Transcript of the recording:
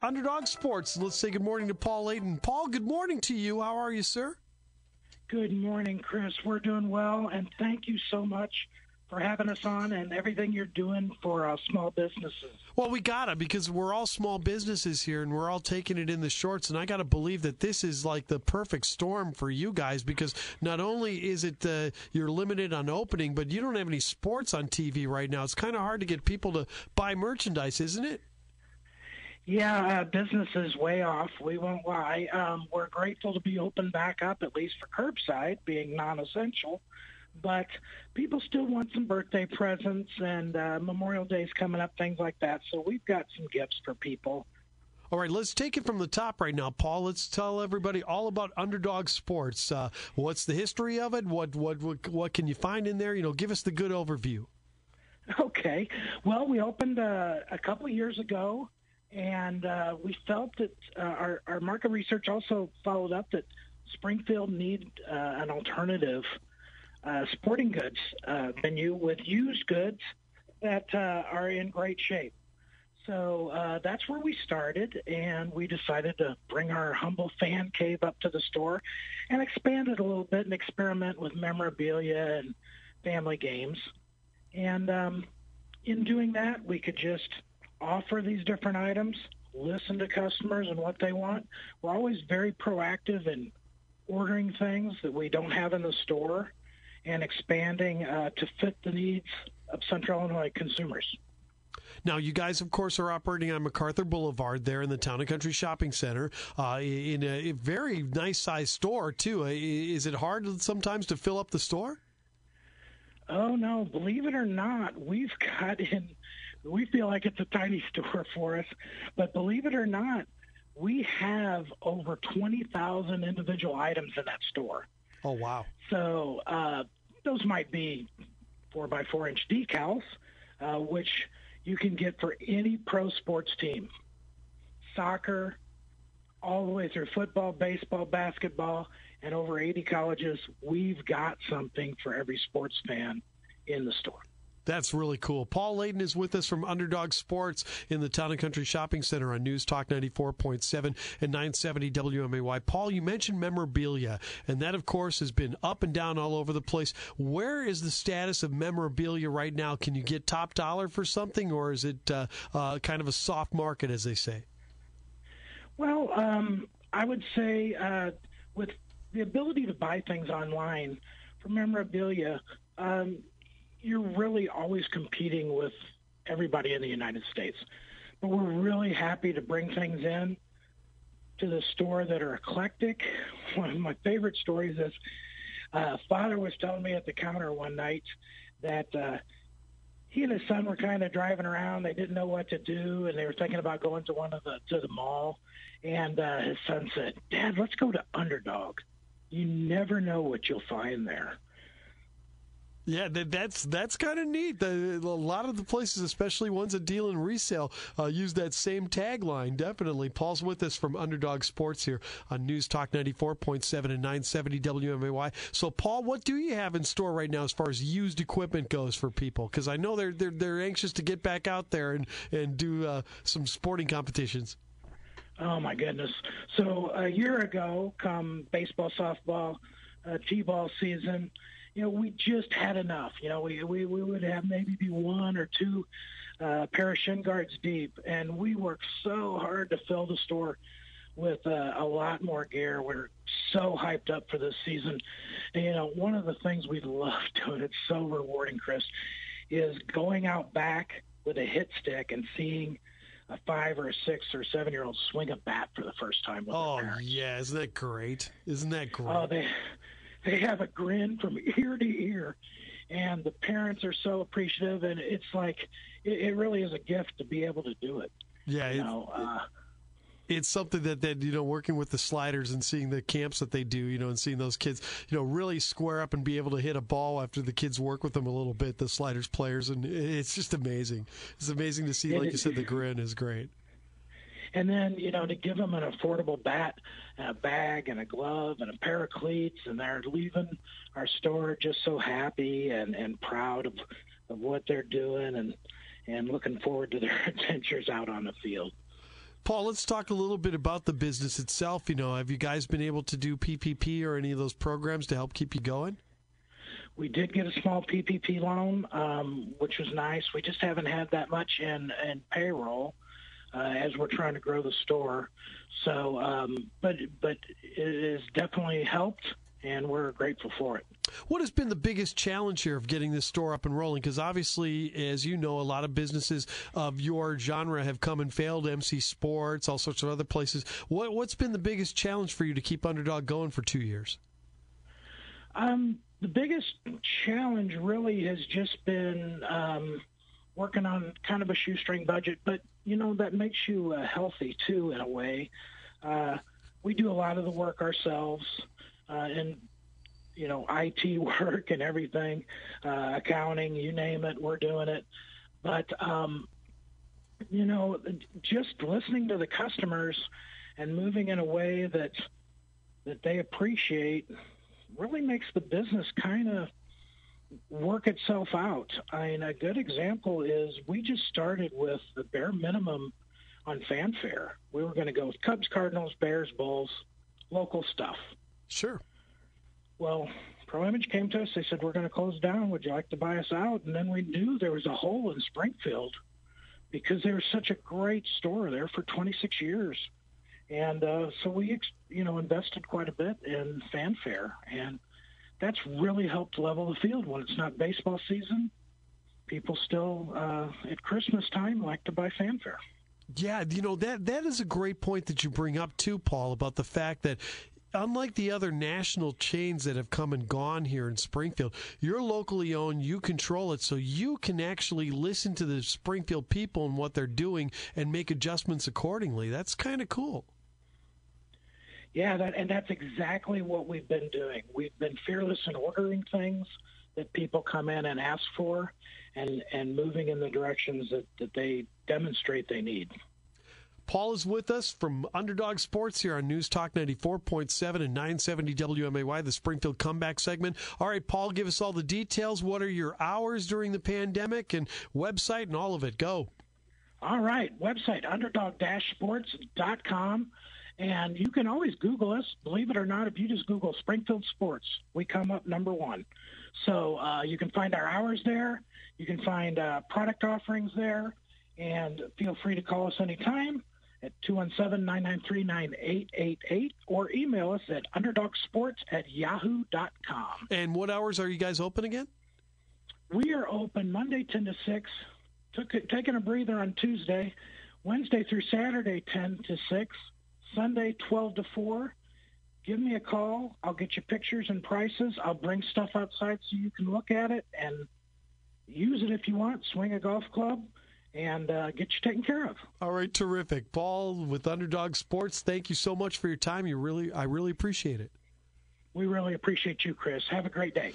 Underdog Sports. Let's say good morning to Paul Layton. Paul, good morning to you. How are you, sir? Good morning, Chris. We're doing well, and thank you so much for having us on and everything you're doing for uh, small businesses. Well, we gotta because we're all small businesses here, and we're all taking it in the shorts. And I gotta believe that this is like the perfect storm for you guys because not only is it uh, you're limited on opening, but you don't have any sports on TV right now. It's kind of hard to get people to buy merchandise, isn't it? Yeah, uh, business is way off. We won't lie. Um, we're grateful to be open back up, at least for curbside, being non-essential. But people still want some birthday presents and uh, Memorial Day's coming up, things like that. So we've got some gifts for people. All right, let's take it from the top right now, Paul. Let's tell everybody all about Underdog Sports. Uh, what's the history of it? What, what what what can you find in there? You know, give us the good overview. Okay. Well, we opened uh, a couple years ago and uh, we felt that uh, our, our market research also followed up that Springfield needed uh, an alternative uh, sporting goods uh, venue with used goods that uh, are in great shape. So that's where we started, and we decided to bring our humble fan cave up to the store and expand it a little bit and experiment with memorabilia and family games. And um, in doing that, we could just offer these different items, listen to customers and what they want. We're always very proactive in ordering things that we don't have in the store and expanding uh, to fit the needs of Central Illinois consumers. Now, you guys, of course, are operating on MacArthur Boulevard there in the Town and Country Shopping Center uh, in a very nice sized store, too. Is it hard sometimes to fill up the store? Oh, no. Believe it or not, we've got in we feel like it's a tiny store for us, but believe it or not, we have over 20,000 individual items in that store. Oh, wow. So uh, those might be four by four inch decals, uh, which you can get for any pro sports team. Soccer, all the way through football, baseball, basketball, and over 80 colleges. We've got something for every sports fan in the store. That's really cool. Paul Layden is with us from Underdog Sports in the Town and Country Shopping Center on News Talk 94.7 and 970 WMAY. Paul, you mentioned memorabilia, and that, of course, has been up and down all over the place. Where is the status of memorabilia right now? Can you get top dollar for something, or is it uh, uh, kind of a soft market, as they say? Well, um, I would say uh, with the ability to buy things online for memorabilia, um, you're really always competing with everybody in the United States. But we're really happy to bring things in to the store that are eclectic. One of my favorite stories is uh, father was telling me at the counter one night that uh, he and his son were kind of driving around. They didn't know what to do, and they were thinking about going to one of the to the mall. And uh, his son said, "Dad, let's go to Underdog. You never know what you'll find there." Yeah, that's that's kind of neat. The, a lot of the places, especially ones that deal in resale, uh, use that same tagline. Definitely. Paul's with us from Underdog Sports here on News Talk 94.7 and 970 WMAY. So, Paul, what do you have in store right now as far as used equipment goes for people? Because I know they're, they're they're anxious to get back out there and and do uh, some sporting competitions. Oh my goodness! So a year ago, come baseball, softball, uh, t-ball season you know, we just had enough. You know, we we, we would have maybe be one or two uh, pair of shin guards deep, and we worked so hard to fill the store with uh, a lot more gear. We're so hyped up for this season. And, you know, one of the things we love doing, it's so rewarding, Chris, is going out back with a hit stick and seeing a five or a six or seven year old swing a bat for the first time. oh yeah, isn't that great? Isn't that great? Oh, they they have a grin from ear to ear and the parents are so appreciative and it's like it, it really is a gift to be able to do it. Yeah you know, uh, it's something that, that you know working with the sliders and seeing the camps that they do you know and seeing those kids you know really square up and be able to hit a ball after the kids work with them a little bit the sliders players and it's just amazing. It's amazing to see like you said the grin is great and then you know to give them an affordable bat and a bag and a glove and a pair of cleats and they're leaving our store just so happy and and proud of of what they're doing and and looking forward to their adventures out on the field Paul, let's talk a little bit about the business itself. You know, have you guys been able to do PPP or any of those programs to help keep you going? We did get a small PPP loan, um, which was nice. We just haven't had that much in, in payroll uh, as we're trying to grow the store. So, um, but but it has definitely helped, and we're grateful for it. What has been the biggest challenge here of getting this store up and rolling? Because obviously, as you know, a lot of businesses of your genre have come and failed. MC Sports, all sorts of other places. What, what's been the biggest challenge for you to keep Underdog going for two years? Um, the biggest challenge really has just been um, working on kind of a shoestring budget, but you know that makes you uh, healthy too in a way. Uh, we do a lot of the work ourselves, uh, and you know IT work and everything, uh, accounting, you name it, we're doing it. But um, you know, just listening to the customers and moving in a way that that they appreciate really makes the business kind of work itself out. I mean, a good example is we just started with the bare minimum on fanfare. We were going to go with Cubs, Cardinals, Bears, Bulls, local stuff. Sure. Well, Pro Image came to us. They said, We're going to close down. Would you like to buy us out? And then we knew there was a hole in Springfield because there was such a great store there for 26 years. And uh, so we, you know, invested quite a bit in fanfare. And that's really helped level the field when it's not baseball season. People still uh, at Christmas time like to buy fanfare. Yeah, you know that that is a great point that you bring up too, Paul, about the fact that unlike the other national chains that have come and gone here in Springfield, you're locally owned, you control it, so you can actually listen to the Springfield people and what they're doing and make adjustments accordingly. That's kind of cool. Yeah, that, and that's exactly what we've been doing. We've been fearless in ordering things that people come in and ask for and, and moving in the directions that, that they demonstrate they need. Paul is with us from Underdog Sports here on News Talk 94.7 and 970 WMAY, the Springfield Comeback segment. All right, Paul, give us all the details. What are your hours during the pandemic and website and all of it? Go. All right, website underdog-sports.com. And you can always Google us. Believe it or not, if you just Google Springfield Sports, we come up number one. So uh, you can find our hours there. You can find uh, product offerings there. And feel free to call us anytime at 217-993-9888 or email us at underdogsports at yahoo.com. And what hours are you guys open again? We are open Monday 10 to 6, took, taking a breather on Tuesday, Wednesday through Saturday 10 to 6, Sunday 12 to 4. Give me a call. I'll get you pictures and prices. I'll bring stuff outside so you can look at it and use it if you want. Swing a golf club and uh, get you taken care of. All right, terrific, Paul with Underdog Sports. Thank you so much for your time. You really, I really appreciate it. We really appreciate you, Chris. Have a great day.